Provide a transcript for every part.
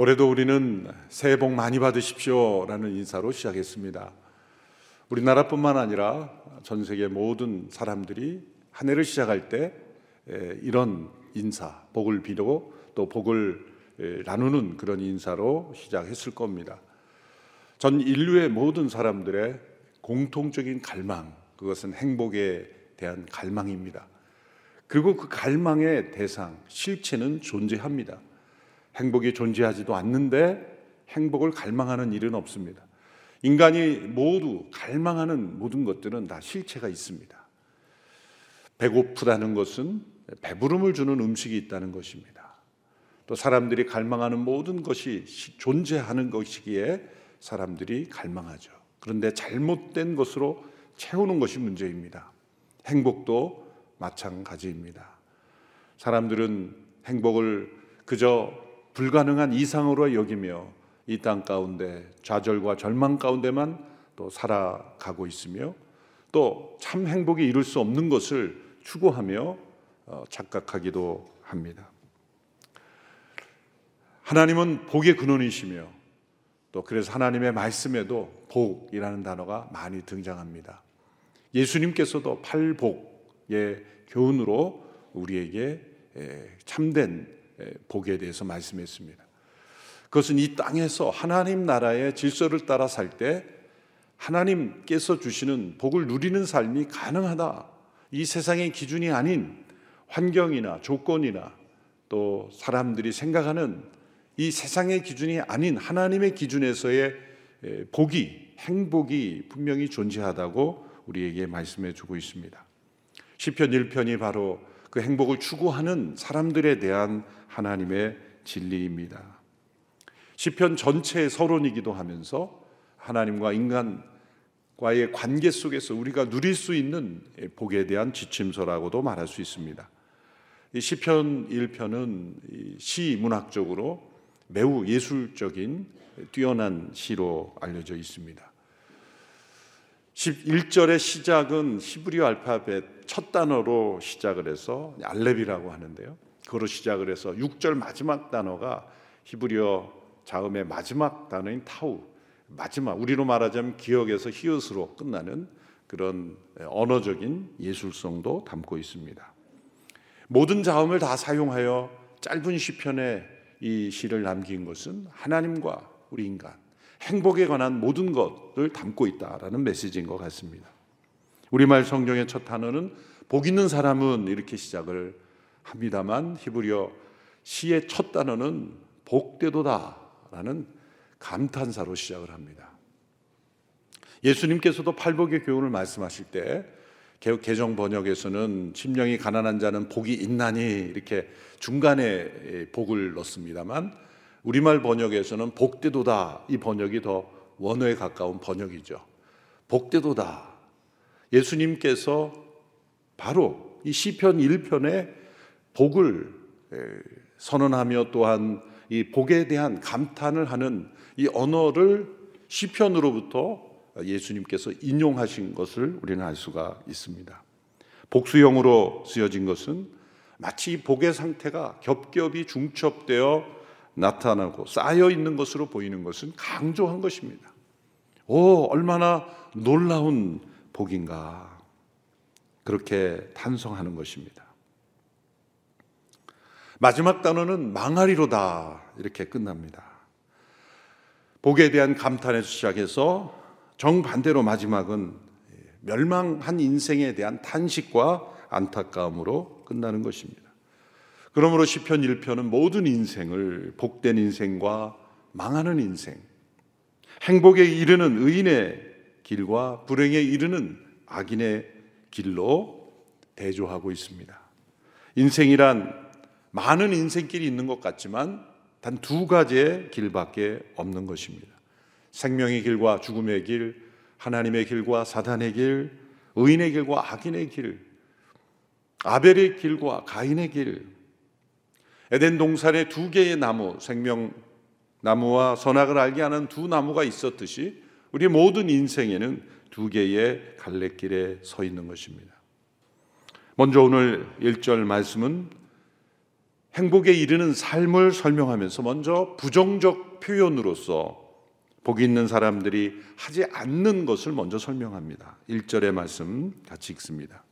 올해도 우리는 새해 복 많이 받으십시오 라는 인사로 시작했습니다. 우리나라뿐만 아니라 전 세계 모든 사람들이 한 해를 시작할 때 이런 인사, 복을 비고 또 복을 나누는 그런 인사로 시작했을 겁니다. 전 인류의 모든 사람들의 공통적인 갈망, 그것은 행복에 대한 갈망입니다. 그리고 그 갈망의 대상, 실체는 존재합니다. 행복이 존재하지도 않는데 행복을 갈망하는 일은 없습니다. 인간이 모두 갈망하는 모든 것들은 다 실체가 있습니다. 배고프다는 것은 배부름을 주는 음식이 있다는 것입니다. 또 사람들이 갈망하는 모든 것이 존재하는 것이기에 사람들이 갈망하죠. 그런데 잘못된 것으로 채우는 것이 문제입니다. 행복도 마찬가지입니다. 사람들은 행복을 그저 불가능한 이상으로 여기며 이 땅 가운데 좌절과 절망 가운데만 또 살아가고 있으며 또 참 행복이 이룰 수 없는 것을 추구하며 어, 착각하기도 합니다. 하나님은 복의 근원이시며 또 그래서 하나님의 말씀에도 복이라는 단어가 많이 등장합니다. 예수님께서도 팔복의 교훈으로 우리에게 참된 복에 대해서 말씀했습니다. 그것은 이 땅에서 하나님 나라의 질서를 따라 살 때 하나님께서 주시는 복을 누리는 삶이 가능하다. 이 세상의 기준이 아닌 환경이나 조건이나 또 사람들이 생각하는 이 세상의 기준이 아닌 하나님의 기준에서의 복이 행복이 분명히 존재하다고 우리에게 말씀해 주고 있습니다. 시편 1편이 바로 그 행복을 추구하는 사람들에 대한 하나님의 진리입니다. 시편 전체의 서론이기도 하면서 하나님과 인간과의 관계 속에서 우리가 누릴 수 있는 복에 대한 지침서라고도 말할 수 있습니다. 이 시편 1편은 시 문학적으로 매우 예술적인 뛰어난 시로 알려져 있습니다. 11절의 시작은 히브리어 알파벳 첫 단어로 시작을 해서 알렙이라고 하는데요. 그로 시작을 해서 6절 마지막 단어가 히브리어 자음의 마지막 단어인 타우 마지막 우리로 말하자면 기억에서 히읗으로 끝나는 그런 언어적인 예술성도 담고 있습니다. 모든 자음을 다 사용하여 짧은 시편에 이 시를 남긴 것은 하나님과 우리 인간 행복에 관한 모든 것을 담고 있다라는 메시지인 것 같습니다. 우리말 성경의 첫 단어는 복 있는 사람은 이렇게 시작을 합니다만 히브리어 시의 첫 단어는 복되도다라는 감탄사로 시작을 합니다. 예수님께서도 팔복의 교훈을 말씀하실 때 개정 번역에서는 심령이 가난한 자는 복이 있나니 이렇게 중간에 복을 넣습니다만 우리말 번역에서는 복되도다 이 번역이 더 원어에 가까운 번역이죠. 복되도다. 예수님께서 바로 이 시편 1편에 복을 선언하며 또한 이 복에 대한 감탄을 하는 이 언어를 시편으로부터 예수님께서 인용하신 것을 우리는 알 수가 있습니다. 복수형으로 쓰여진 것은 마치 복의 상태가 겹겹이 중첩되어 나타나고 쌓여 있는 것으로 보이는 것은 강조한 것입니다. 오, 얼마나 놀라운 복인가. 그렇게 탄성하는 것입니다. 마지막 단어는 망하리로다. 이렇게 끝납니다. 복에 대한 감탄에서 시작해서 정반대로 마지막은 멸망한 인생에 대한 탄식과 안타까움으로 끝나는 것입니다. 그러므로 시편 1편은 모든 인생을 복된 인생과 망하는 인생, 행복에 이르는 의인의 길과 불행에 이르는 악인의 길로 대조하고 있습니다. 인생이란 많은 인생길이 있는 것 같지만 단 두 가지의 길밖에 없는 것입니다. 생명의 길과 죽음의 길, 하나님의 길과 사단의 길, 의인의 길과 악인의 길, 아벨의 길과 가인의 길, 에덴 동산에 두 개의 나무, 생명 나무와 선악을 알게 하는 두 나무가 있었듯이 우리 모든 인생에는 두 개의 갈래길에 서 있는 것입니다. 먼저 오늘 1절 말씀은 행복에 이르는 삶을 설명하면서 먼저 부정적 표현으로서 복이 있는 사람들이 하지 않는 것을 먼저 설명합니다. 1절의 말씀 같이 읽습니다.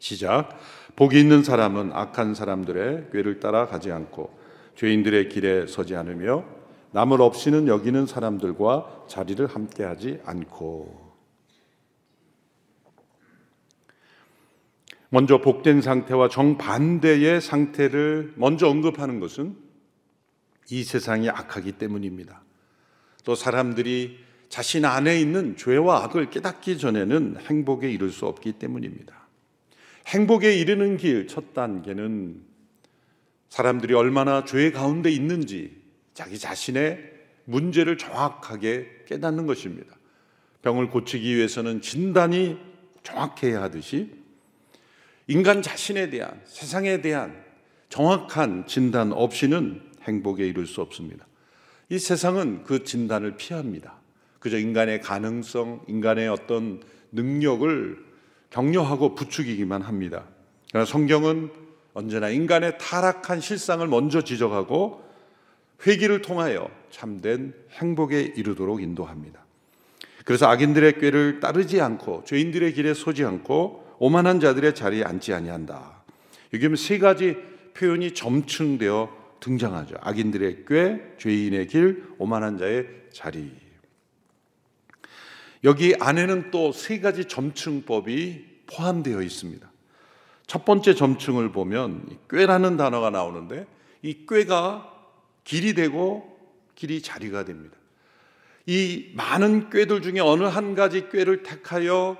시작. 복이 있는 사람은 악한 사람들의 꾀를 따라 가지 않고 죄인들의 길에 서지 않으며 남을 없이는 여기는 사람들과 자리를 함께하지 않고 먼저 복된 상태와 정반대의 상태를 먼저 언급하는 것은 이 세상이 악하기 때문입니다. 또 사람들이 자신 안에 있는 죄와 악을 깨닫기 전에는 행복에 이를 수 없기 때문입니다. 행복에 이르는 길 첫 단계는 사람들이 얼마나 죄 가운데 있는지 자기 자신의 문제를 정확하게 깨닫는 것입니다. 병을 고치기 위해서는 진단이 정확해야 하듯이 인간 자신에 대한 세상에 대한 정확한 진단 없이는 행복에 이를 수 없습니다. 이 세상은 그 진단을 피합니다. 그저 인간의 가능성, 인간의 어떤 능력을 격려하고 부추기기만 합니다. 그러나 성경은 언제나 인간의 타락한 실상을 먼저 지적하고 회개를 통하여 참된 행복에 이르도록 인도합니다. 그래서 악인들의 꾀를 따르지 않고 죄인들의 길에 서지 않고 오만한 자들의 자리에 앉지 아니한다. 여기 세 가지 표현이 점층되어 등장하죠. 악인들의 꾀, 죄인의 길, 오만한 자의 자리. 여기 안에는 또 세 가지 점층법이 포함되어 있습니다. 첫 번째 점층을 보면 꾀라는 단어가 나오는데 이 꾀가 길이 되고 길이 자리가 됩니다. 이 많은 꾀들 중에 어느 한 가지 꾀를 택하여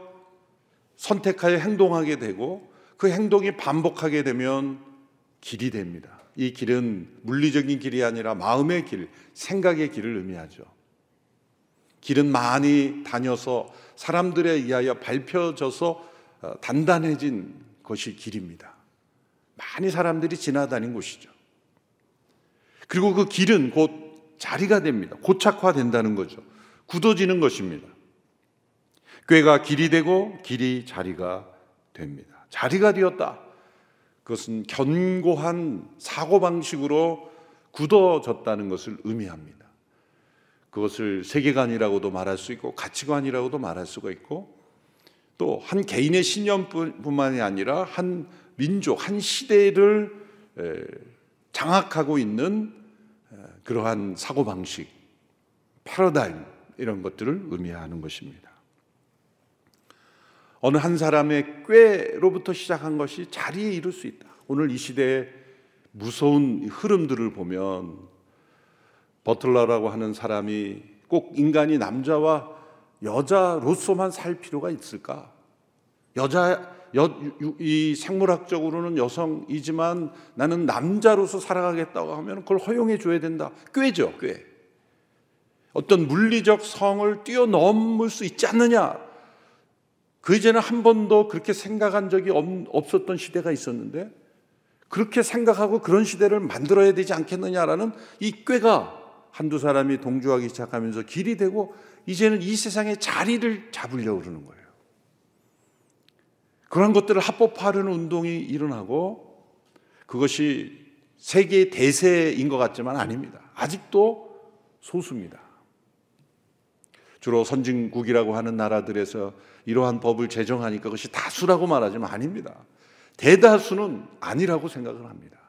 선택하여 행동하게 되고 그 행동이 반복하게 되면 길이 됩니다. 이 길은 물리적인 길이 아니라 마음의 길, 생각의 길을 의미하죠. 길은 많이 다녀서 사람들에 의하여 밟혀져서 어, 단단해진 것이 길입니다. 많이 사람들이 지나다닌 곳이죠. 그리고 그 길은 곧 자리가 됩니다. 고착화된다는 거죠. 굳어지는 것입니다. 꾀가 길이 되고 길이 자리가 됩니다. 자리가 되었다. 그것은 견고한 사고방식으로 굳어졌다는 것을 의미합니다. 그것을 세계관이라고도 말할 수 있고 가치관이라고도 말할 수가 있고 또 한 개인의 신념뿐만이 아니라 한 민족, 한 시대를 장악하고 있는 그러한 사고방식, 패러다임 이런 것들을 의미하는 것입니다. 어느 한 사람의 꾀로부터 시작한 것이 자리에 이룰 수 있다. 오늘 이 시대의 무서운 흐름들을 보면 버틀러라고 하는 사람이 꼭 인간이 남자와 여자로서만 살 필요가 있을까? 여자 여, 이 생물학적으로는 여성이지만 나는 남자로서 살아가겠다고 하면 그걸 허용해 줘야 된다. 꾀죠, 꾀. 어떤 물리적 성을 뛰어넘을 수 있지 않느냐? 그 이전에 한 번도 그렇게 생각한 적이 없었던 시대가 있었는데 그렇게 생각하고 그런 시대를 만들어야 되지 않겠느냐라는 이 꾀가 한두 사람이 동조하기 시작하면서 길이 되고 이제는 이 세상에 자리를 잡으려고 그러는 거예요. 그런 것들을 합법화하려는 운동이 일어나고 그것이 세계의 대세인 것 같지만 아닙니다. 아직도 소수입니다. 주로 선진국이라고 하는 나라들에서 이러한 법을 제정하니까 그것이 다수라고 말하지만 아닙니다. 대다수는 아니라고 생각을 합니다.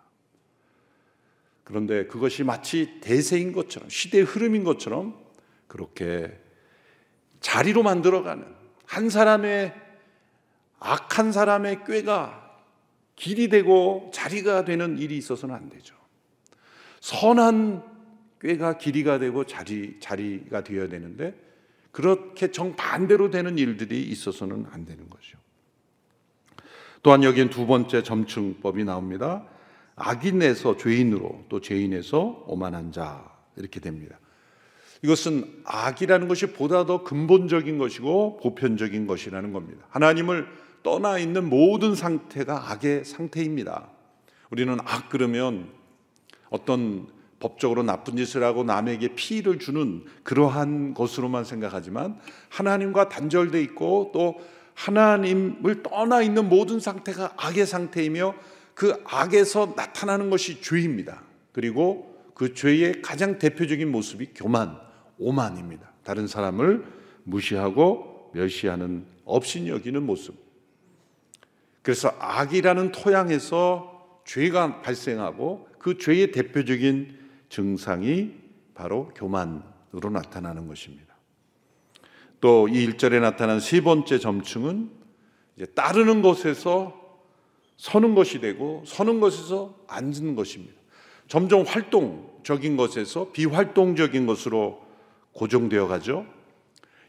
그런데 그것이 마치 대세인 것처럼 시대의 흐름인 것처럼 그렇게 자리로 만들어가는 한 사람의 악한 사람의 꾀가 길이 되고 자리가 되는 일이 있어서는 안 되죠. 선한 꾀가 길이가 되고 자리 자리가 되어야 되는데 그렇게 정반대로 되는 일들이 있어서는 안 되는 거죠. 또한 여기엔 두 번째 점층법이 나옵니다. 악인에서 죄인으로 또 죄인에서 오만한 자 이렇게 됩니다. 이것은 악이라는 것이 보다 더 근본적인 것이고 보편적인 것이라는 겁니다. 하나님을 떠나 있는 모든 상태가 악의 상태입니다. 우리는 악 그러면 어떤 법적으로 나쁜 짓을 하고 남에게 피해를 주는 그러한 것으로만 생각하지만 하나님과 단절돼 있고 또 하나님을 떠나 있는 모든 상태가 악의 상태이며 그 악에서 나타나는 것이 죄입니다. 그리고 그 죄의 가장 대표적인 모습이 교만, 오만입니다. 다른 사람을 무시하고 멸시하는 업신 여기는 모습. 그래서 악이라는 토양에서 죄가 발생하고 그 죄의 대표적인 증상이 바로 교만으로 나타나는 것입니다. 또이 1절에 나타난 세 번째 점층은 따르는 것에서 서는 것이 되고 서는 것에서 앉는 것입니다. 점점 활동적인 것에서 비활동적인 것으로 고정되어 가죠.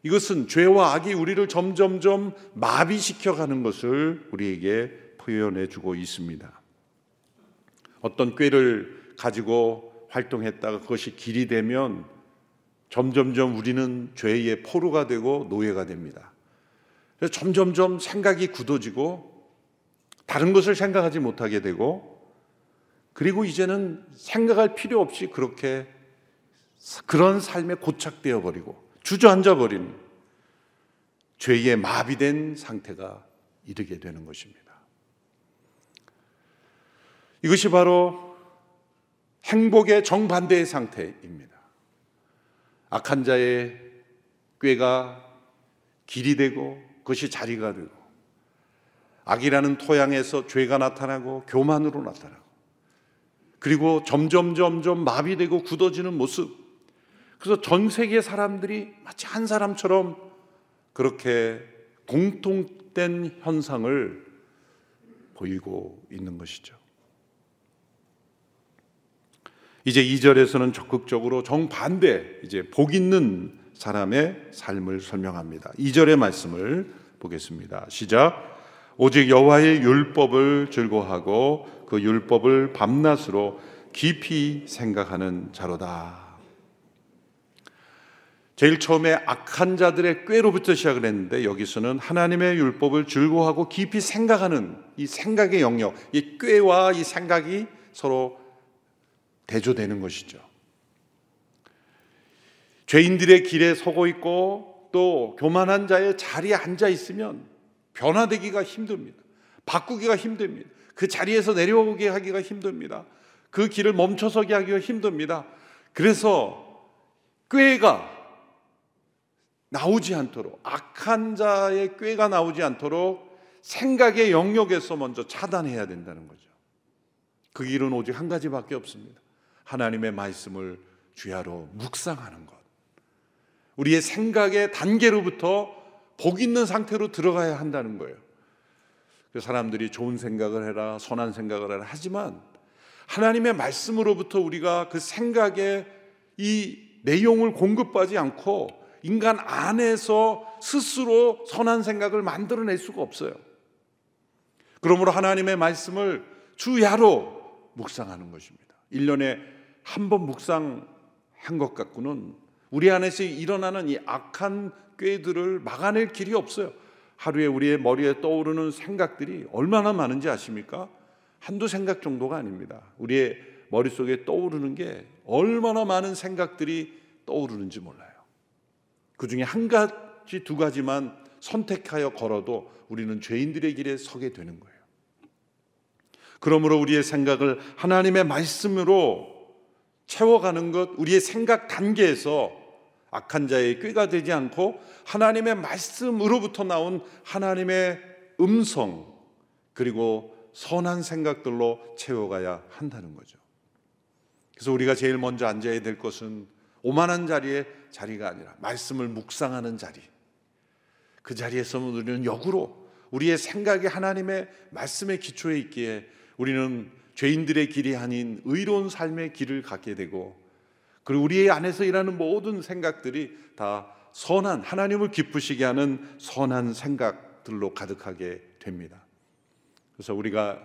이것은 죄와 악이 우리를 점점점 마비시켜 가는 것을 우리에게 표현해 주고 있습니다. 어떤 꾀를 가지고 활동했다가 그것이 길이 되면 점점점 우리는 죄의 포로가 되고 노예가 됩니다. 점점점 생각이 굳어지고 다른 것을 생각하지 못하게 되고 그리고 이제는 생각할 필요 없이 그렇게 그런 삶에 고착되어 버리고 주저앉아 버린 죄에 마비된 상태가 이르게 되는 것입니다. 이것이 바로 행복의 정반대의 상태입니다. 악한 자의 꾀가 길이 되고 그것이 자리가 되고 악이라는 토양에서 죄가 나타나고 교만으로 나타나고 그리고 점점 점점 마비되고 굳어지는 모습 그래서 전 세계 사람들이 마치 한 사람처럼 그렇게 공통된 현상을 보이고 있는 것이죠. 이제 2절에서는 적극적으로 정반대, 이제 복 있는 사람의 삶을 설명합니다. 2절의 말씀을 보겠습니다. 시작. 오직 여호와의 율법을 즐거워하고 그 율법을 밤낮으로 깊이 생각하는 자로다. 제일 처음에 악한 자들의 꾀로부터 시작을 했는데 여기서는 하나님의 율법을 즐거워하고 깊이 생각하는 이 생각의 영역, 이 꾀와 이 생각이 서로 대조되는 것이죠. 죄인들의 길에 서고 있고 또 교만한 자의 자리에 앉아 있으면 변화되기가 힘듭니다. 바꾸기가 힘듭니다. 그 자리에서 내려오게 하기가 힘듭니다. 그 길을 멈춰서게 하기가 힘듭니다. 그래서 꾀가 나오지 않도록 악한 자의 꾀가 나오지 않도록 생각의 영역에서 먼저 차단해야 된다는 거죠. 그 길은 오직 한 가지밖에 없습니다. 하나님의 말씀을 주야로 묵상하는 것. 우리의 생각의 단계로부터 복 있는 상태로 들어가야 한다는 거예요. 그 사람들이 좋은 생각을 해라, 선한 생각을 해라 하지만 하나님의 말씀으로부터 우리가 그 생각의 이 내용을 공급하지 않고 인간 안에서 스스로 선한 생각을 만들어낼 수가 없어요. 그러므로 하나님의 말씀을 주야로 묵상하는 것입니다. 1년에 한 번 묵상한 것 갖고는 우리 안에서 일어나는 이 악한 꾀들을 막아낼 길이 없어요. 하루에 우리의 머리에 떠오르는 생각들이 얼마나 많은지 아십니까? 한두 생각 정도가 아닙니다. 우리의 머릿속에 떠오르는 게 얼마나 많은 생각들이 떠오르는지 몰라요. 그 중에 한 가지, 두 가지만 선택하여 걸어도 우리는 죄인들의 길에 서게 되는 거예요. 그러므로 우리의 생각을 하나님의 말씀으로 채워가는 것, 우리의 생각 단계에서 악한 자의 꾀가 되지 않고 하나님의 말씀으로부터 나온 하나님의 음성, 그리고 선한 생각들로 채워가야 한다는 거죠. 그래서 우리가 제일 먼저 앉아야 될 것은 오만한 자리에 자리가 아니라 말씀을 묵상하는 자리. 그 자리에서 우리는 역으로 우리의 생각이 하나님의 말씀의 기초에 있기에 우리는 죄인들의 길이 아닌 의로운 삶의 길을 갖게 되고 그리고 우리의 안에서 일하는 모든 생각들이 다 선한 하나님을 기쁘시게 하는 선한 생각들로 가득하게 됩니다. 그래서 우리가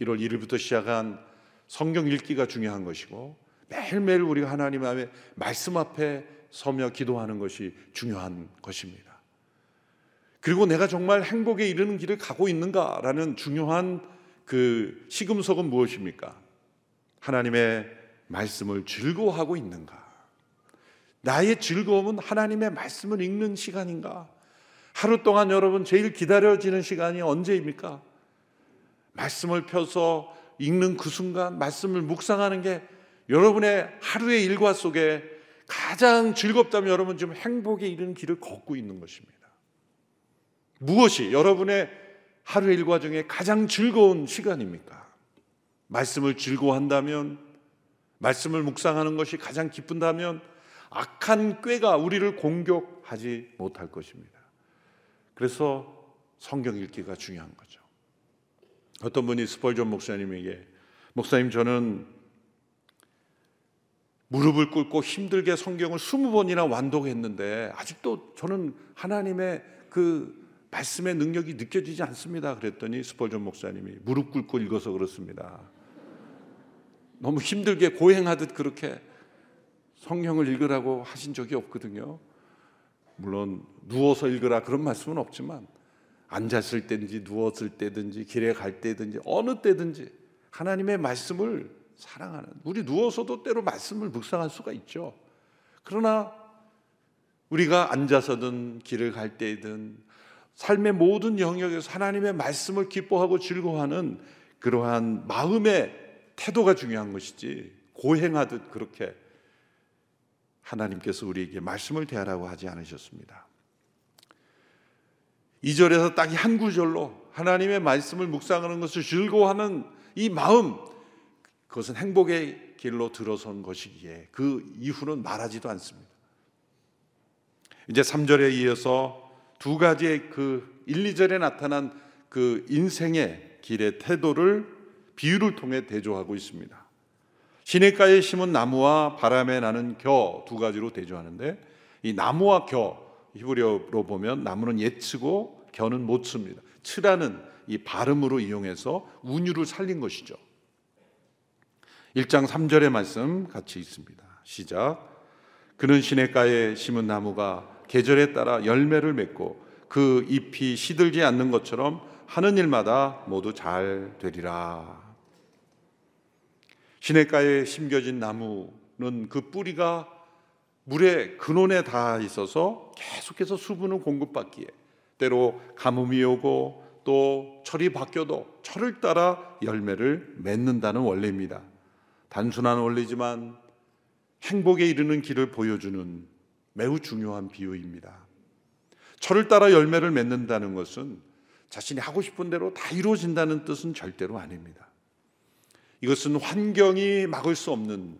1월 1일부터 시작한 성경 읽기가 중요한 것이고 매일매일 우리가 하나님 앞에 말씀 앞에 서며 기도하는 것이 중요한 것입니다. 그리고 내가 정말 행복에 이르는 길을 가고 있는가라는 중요한 그 시금석은 무엇입니까? 하나님의 말씀을 즐거워하고 있는가? 나의 즐거움은 하나님의 말씀을 읽는 시간인가? 하루 동안 여러분 제일 기다려지는 시간이 언제입니까? 말씀을 펴서 읽는 그 순간 말씀을 묵상하는 게 여러분의 하루의 일과 속에 가장 즐겁다면 여러분 지금 행복에 이르는 길을 걷고 있는 것입니다. 무엇이 여러분의 하루의 일과 중에 가장 즐거운 시간입니까? 말씀을 즐거워한다면, 말씀을 묵상하는 것이 가장 기쁜다면, 악한 꾀가 우리를 공격하지 못할 것입니다. 그래서 성경 읽기가 중요한 거죠. 어떤 분이 스펄전 목사님에게 목사님 저는 무릎을 꿇고 힘들게 성경을 스무 번이나 완독했는데 아직도 저는 하나님의 그 말씀의 능력이 느껴지지 않습니다. 그랬더니 스펄전 목사님이 무릎 꿇고 읽어서 그렇습니다. 너무 힘들게 고행하듯 그렇게 성경을 읽으라고 하신 적이 없거든요. 물론 누워서 읽으라 그런 말씀은 없지만 앉았을 때든지 누웠을 때든지 길에 갈 때든지 어느 때든지 하나님의 말씀을 사랑하는 우리 누워서도 때로 말씀을 묵상할 수가 있죠. 그러나 우리가 앉아서든 길을 갈 때든 삶의 모든 영역에서 하나님의 말씀을 기뻐하고 즐거워하는 그러한 마음의 태도가 중요한 것이지 고행하듯 그렇게 하나님께서 우리에게 말씀을 대하라고 하지 않으셨습니다. 2절에서 딱 한 구절로 하나님의 말씀을 묵상하는 것을 즐거워하는 이 마음 그것은 행복의 길로 들어선 것이기에 그 이후는 말하지도 않습니다. 이제 3절에 이어서 두 가지의 그 1, 2절에 나타난 그 인생의 길의 태도를 비유를 통해 대조하고 있습니다. 시냇가에 심은 나무와 바람에 나는 겨 두 가지로 대조하는데 이 나무와 겨 히브리어로 보면 나무는 예치고 겨는 못 씁니다. 치라는 이 발음으로 이용해서 운율을 살린 것이죠. 1장 3절의 말씀 같이 있습니다. 시작. 그는 시냇가에 심은 나무가 계절에 따라 열매를 맺고 그 잎이 시들지 않는 것처럼 하는 일마다 모두 잘 되리라. 시냇가에 심겨진 나무는 그 뿌리가 물의 근원에 닿아 있어서 계속해서 수분을 공급받기에 때로 가뭄이 오고 또 철이 바뀌어도 철을 따라 열매를 맺는다는 원리입니다. 단순한 원리지만 행복에 이르는 길을 보여주는 매우 중요한 비유입니다. 철을 따라 열매를 맺는다는 것은 자신이 하고 싶은 대로 다 이루어진다는 뜻은 절대로 아닙니다. 이것은 환경이 막을 수 없는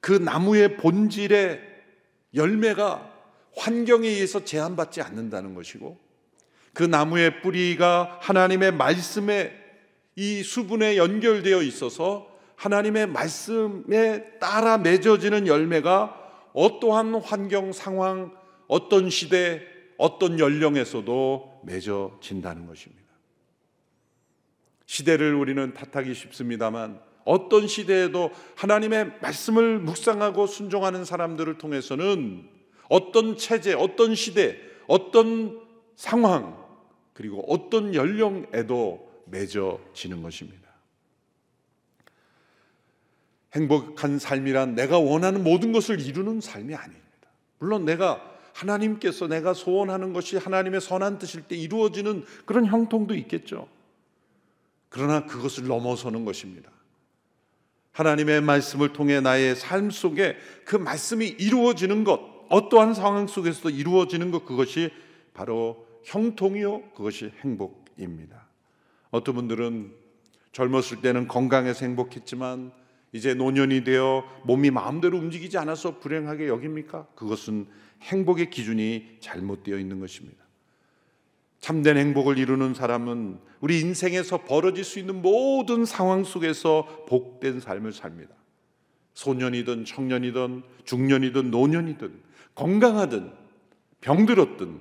그 나무의 본질의 열매가 환경에 의해서 제한받지 않는다는 것이고 그 나무의 뿌리가 하나님의 말씀에 이 수분에 연결되어 있어서 하나님의 말씀에 따라 맺어지는 열매가 어떠한 환경 상황, 어떤 시대, 어떤 연령에서도 맺어진다는 것입니다. 시대를 우리는 탓하기 쉽습니다만 어떤 시대에도 하나님의 말씀을 묵상하고 순종하는 사람들을 통해서는 어떤 체제, 어떤 시대, 어떤 상황, 그리고 어떤 연령에도 맺어지는 것입니다. 행복한 삶이란 내가 원하는 모든 것을 이루는 삶이 아닙니다. 물론 내가 하나님께서 내가 소원하는 것이 하나님의 선한 뜻일 때 이루어지는 그런 형통도 있겠죠. 그러나 그것을 넘어서는 것입니다. 하나님의 말씀을 통해 나의 삶 속에 그 말씀이 이루어지는 것, 어떠한 상황 속에서도 이루어지는 것, 그것이 바로 형통이요 그것이 행복입니다. 어떤 분들은 젊었을 때는 건강해서 행복했지만 이제 노년이 되어 몸이 마음대로 움직이지 않아서 불행하게 여깁니까? 그것은 행복의 기준이 잘못되어 있는 것입니다. 참된 행복을 이루는 사람은 우리 인생에서 벌어질 수 있는 모든 상황 속에서 복된 삶을 삽니다. 소년이든 청년이든 중년이든 노년이든 건강하든 병들었든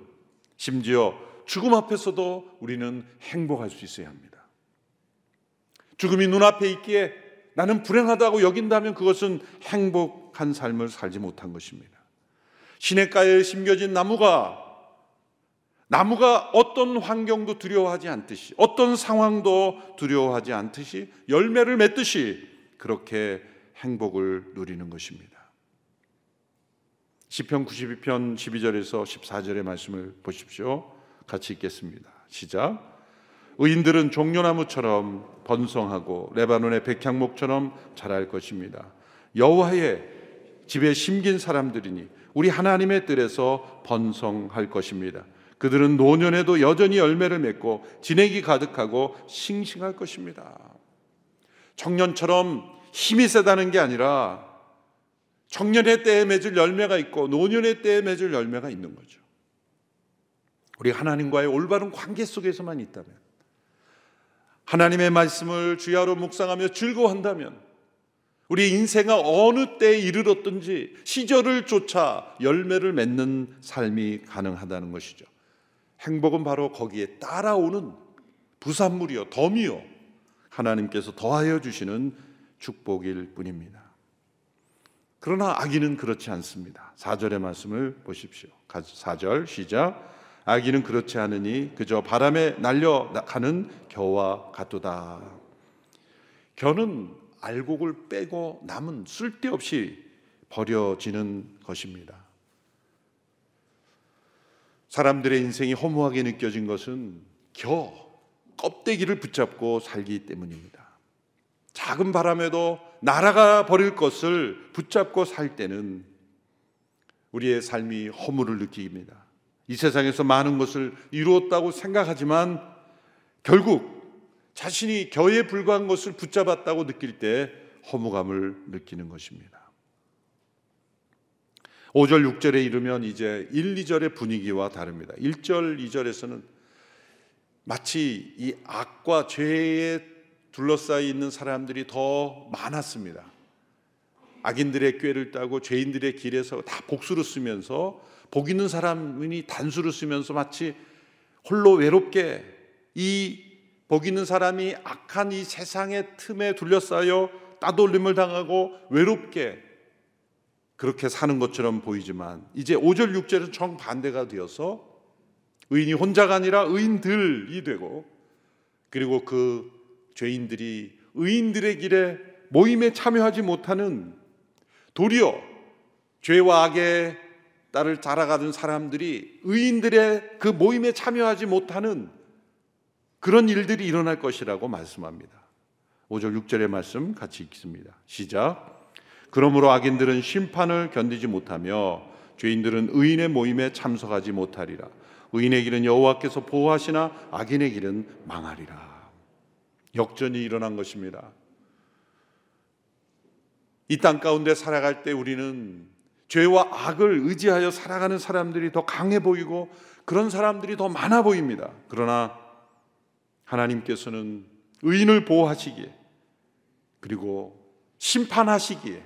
심지어 죽음 앞에서도 우리는 행복할 수 있어야 합니다. 죽음이 눈앞에 있기에 나는 불행하다고 여긴다면 그것은 행복한 삶을 살지 못한 것입니다. 시냇가에 심겨진 나무가 나무가 어떤 환경도 두려워하지 않듯이 어떤 상황도 두려워하지 않듯이 열매를 맺듯이 그렇게 행복을 누리는 것입니다. 시편 92편 12절에서 14절의 말씀을 보십시오. 같이 읽겠습니다. 시작. 의인들은 종려나무처럼 번성하고 레바논의 백향목처럼 자랄 것입니다. 여호와의 집에 심긴 사람들이니 우리 하나님의 뜰에서 번성할 것입니다. 그들은 노년에도 여전히 열매를 맺고 진액이 가득하고 싱싱할 것입니다. 청년처럼 힘이 세다는 게 아니라 청년의 때에 맺을 열매가 있고 노년의 때에 맺을 열매가 있는 거죠. 우리 하나님과의 올바른 관계 속에서만 있다면 하나님의 말씀을 주야로 묵상하며 즐거워한다면 우리 인생가 어느 때에 이르렀든지 시절을 쫓아 열매를 맺는 삶이 가능하다는 것이죠. 행복은 바로 거기에 따라오는 부산물이요, 덤이요. 하나님께서 더하여 주시는 축복일 뿐입니다. 그러나 아기는 그렇지 않습니다. 4절의 말씀을 보십시오. 4절 시작. 아기는 그렇지 않으니 그저 바람에 날려가는 겨와 같도다. 겨는 알곡을 빼고 남은 쓸데없이 버려지는 것입니다. 사람들의 인생이 허무하게 느껴진 것은 겨, 껍데기를 붙잡고 살기 때문입니다. 작은 바람에도 날아가 버릴 것을 붙잡고 살 때는 우리의 삶이 허물을 느낍니다. 이 세상에서 많은 것을 이루었다고 생각하지만 결국 자신이 겨에 불과한 것을 붙잡았다고 느낄 때 허무감을 느끼는 것입니다. 5절, 6절에 이르면 이제 1, 2절의 분위기와 다릅니다. 1절, 2절에서는 마치 이 악과 죄에 둘러싸여 있는 사람들이 더 많았습니다. 악인들의 꾀를 따고 죄인들의 길에서 다 복수를 쓰면서 복 있는 사람이 단수를 쓰면서 마치 홀로 외롭게 이 복 있는 사람이 악한 이 세상의 틈에 둘러싸여 따돌림을 당하고 외롭게 그렇게 사는 것처럼 보이지만 이제 5절 6절은 정반대가 되어서 의인이 혼자가 아니라 의인들이 되고 그리고 그 죄인들이 의인들의 길에 모임에 참여하지 못하는 도리어 죄와 악의 딸을 자라가던 사람들이 의인들의 그 모임에 참여하지 못하는 그런 일들이 일어날 것이라고 말씀합니다. 5절 6절의 말씀 같이 읽습니다. 시작. 그러므로 악인들은 심판을 견디지 못하며 죄인들은 의인의 모임에 참석하지 못하리라. 의인의 길은 여호와께서 보호하시나 악인의 길은 망하리라. 역전이 일어난 것입니다. 이 땅 가운데 살아갈 때 우리는 죄와 악을 의지하여 살아가는 사람들이 더 강해 보이고 그런 사람들이 더 많아 보입니다. 그러나 하나님께서는 의인을 보호하시기에 그리고 심판하시기에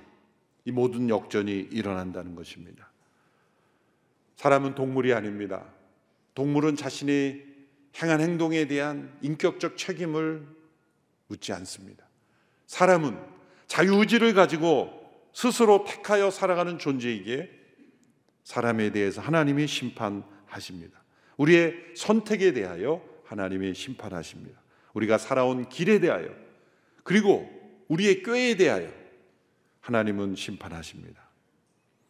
이 모든 역전이 일어난다는 것입니다. 사람은 동물이 아닙니다. 동물은 자신이 행한 행동에 대한 인격적 책임을 묻지 않습니다. 사람은 자유의지를 가지고 스스로 택하여 살아가는 존재이기에 사람에 대해서 하나님이 심판하십니다. 우리의 선택에 대하여 하나님이 심판하십니다. 우리가 살아온 길에 대하여 그리고 우리의 꾀에 대하여 하나님은 심판하십니다.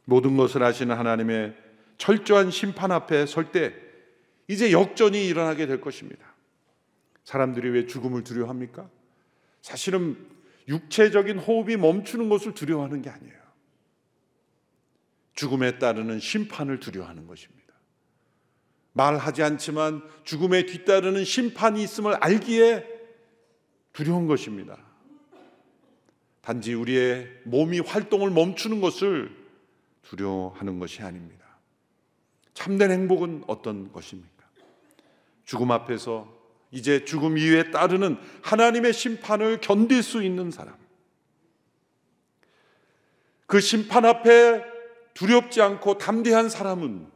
모든 것을 아시는 하나님의 철저한 심판 앞에 설 때 이제 역전이 일어나게 될 것입니다. 사람들이 왜 죽음을 두려워합니까? 사실은 육체적인 호흡이 멈추는 것을 두려워하는 게 아니에요. 죽음에 따르는 심판을 두려워하는 것입니다. 말하지 않지만 죽음에 뒤따르는 심판이 있음을 알기에 두려운 것입니다. 단지 우리의 몸이 활동을 멈추는 것을 두려워하는 것이 아닙니다. 참된 행복은 어떤 것입니까? 죽음 앞에서 이제 죽음 이후에 따르는 하나님의 심판을 견딜 수 있는 사람. 그 심판 앞에 두렵지 않고 담대한 사람은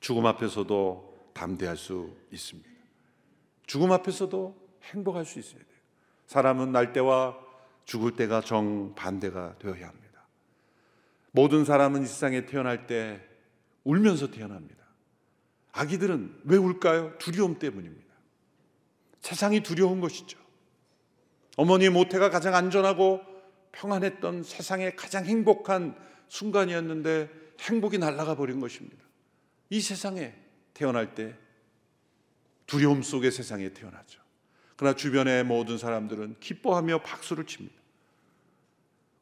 죽음 앞에서도 담대할 수 있습니다. 죽음 앞에서도 행복할 수 있어야 돼요. 사람은 날 때와 죽을 때가 정반대가 되어야 합니다. 모든 사람은 이 세상에 태어날 때 울면서 태어납니다. 아기들은 왜 울까요? 두려움 때문입니다. 세상이 두려운 것이죠. 어머니의 모태가 가장 안전하고 평안했던 세상의 가장 행복한 순간이었는데 행복이 날아가 버린 것입니다. 이 세상에 태어날 때 두려움 속의 세상에 태어나죠. 그러나 주변의 모든 사람들은 기뻐하며 박수를 칩니다.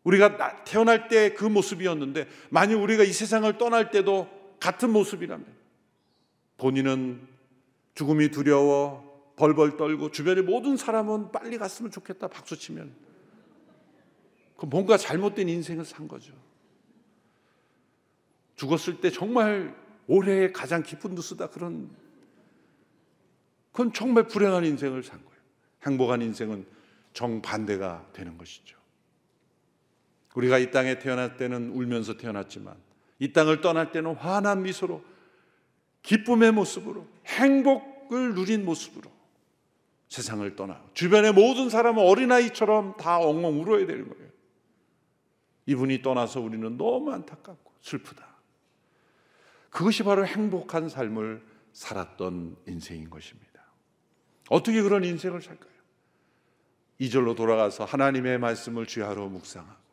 우리가 태어날 때 그 모습이었는데 만약 우리가 이 세상을 떠날 때도 같은 모습이라면 본인은 죽음이 두려워 벌벌 떨고 주변의 모든 사람은 빨리 갔으면 좋겠다 박수 치면 그 뭔가 잘못된 인생을 산 거죠. 죽었을 때 정말 올해의 가장 기쁜 뉴스다 그런 그건 정말 불행한 인생을 산 거예요. 행복한 인생은 정반대가 되는 것이죠. 우리가 이 땅에 태어날 때는 울면서 태어났지만 이 땅을 떠날 때는 환한 미소로 기쁨의 모습으로 행복을 누린 모습으로 세상을 떠나 주변의 모든 사람은 어린아이처럼 다 엉엉 울어야 되는 거예요. 이분이 떠나서 우리는 너무 안타깝고 슬프다. 그것이 바로 행복한 삶을 살았던 인생인 것입니다. 어떻게 그런 인생을 살까요? 이절로 돌아가서 하나님의 말씀을 주야로 묵상하고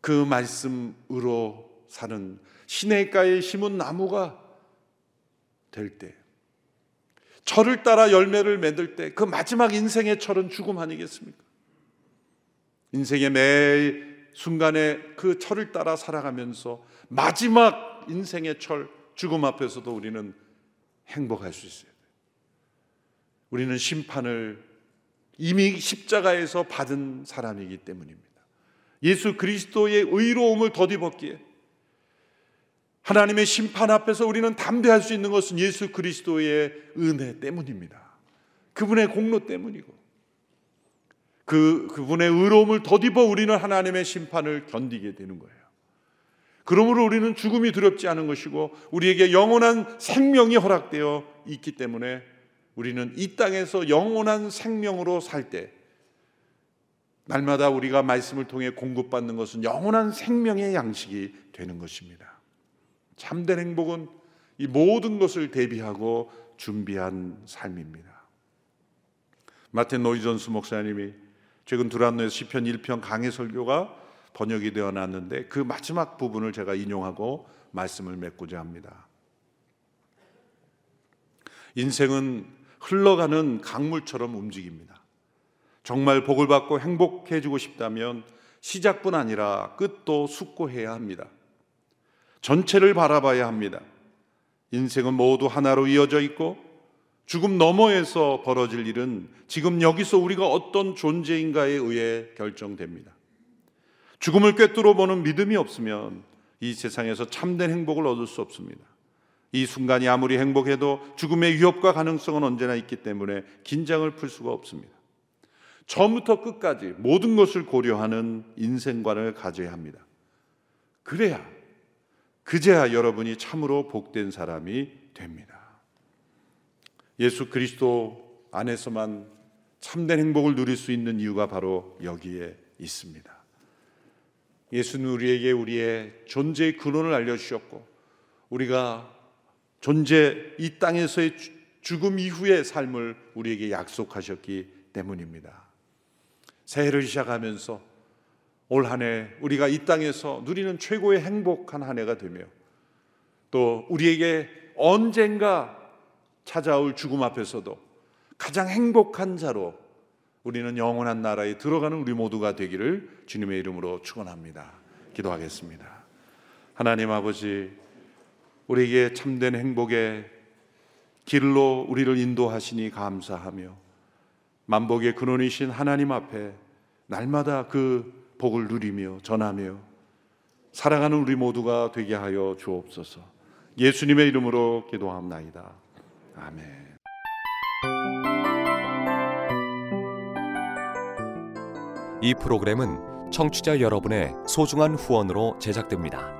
그 말씀으로 사는 시냇가에 심은 나무가 될 때, 철을 따라 열매를 맺을 때, 그 마지막 인생의 철은 죽음 아니겠습니까? 인생의 매 순간에 그 철을 따라 살아가면서 마지막 인생의 철, 죽음 앞에서도 우리는 행복할 수 있어요. 우리는 심판을 이미 십자가에서 받은 사람이기 때문입니다. 예수 그리스도의 의로움을 덧입었기에 하나님의 심판 앞에서 우리는 담대할 수 있는 것은 예수 그리스도의 은혜 때문입니다. 그분의 공로 때문이고 그 그분의 의로움을 덧입어 우리는 하나님의 심판을 견디게 되는 거예요. 그러므로 우리는 죽음이 두렵지 않은 것이고 우리에게 영원한 생명이 허락되어 있기 때문에 우리는 이 땅에서 영원한 생명으로 살 때 날마다 우리가 말씀을 통해 공급받는 것은 영원한 생명의 양식이 되는 것입니다. 참된 행복은 이 모든 것을 대비하고 준비한 삶입니다. 마틴 노이존스 목사님이 최근 두란노에서 시편 1편 강해 설교가 번역이 되어 놨는데 그 마지막 부분을 제가 인용하고 말씀을 맺고자 합니다. 인생은 흘러가는 강물처럼 움직입니다. 정말 복을 받고 행복해지고 싶다면 시작뿐 아니라 끝도 숙고해야 합니다. 전체를 바라봐야 합니다. 인생은 모두 하나로 이어져 있고 죽음 너머에서 벌어질 일은 지금 여기서 우리가 어떤 존재인가에 의해 결정됩니다. 죽음을 꿰뚫어 보는 믿음이 없으면 이 세상에서 참된 행복을 얻을 수 없습니다. 이 순간이 아무리 행복해도 죽음의 위협과 가능성은 언제나 있기 때문에 긴장을 풀 수가 없습니다. 처음부터 끝까지 모든 것을 고려하는 인생관을 가져야 합니다. 그래야, 그제야 여러분이 참으로 복된 사람이 됩니다. 예수 그리스도 안에서만 참된 행복을 누릴 수 있는 이유가 바로 여기에 있습니다. 예수는 우리에게 우리의 존재의 근원을 알려주셨고, 우리가 존재 이 땅에서의 죽음 이후의 삶을 우리에게 약속하셨기 때문입니다. 새해를 시작하면서 올 한 해 우리가 이 땅에서 누리는 최고의 행복한 한 해가 되며 또 우리에게 언젠가 찾아올 죽음 앞에서도 가장 행복한 자로 우리는 영원한 나라에 들어가는 우리 모두가 되기를 주님의 이름으로 축원합니다. 기도하겠습니다. 하나님 아버지 우리에게 참된 행복의 길로 우리를 인도하시니 감사하며 만복의 근원이신 하나님 앞에 날마다 그 복을 누리며 전하며 사랑하는 우리 모두가 되게 하여 주옵소서. 예수님의 이름으로 기도합나이다. 아멘. 이 프로그램은 청취자 여러분의 소중한 후원으로 제작됩니다.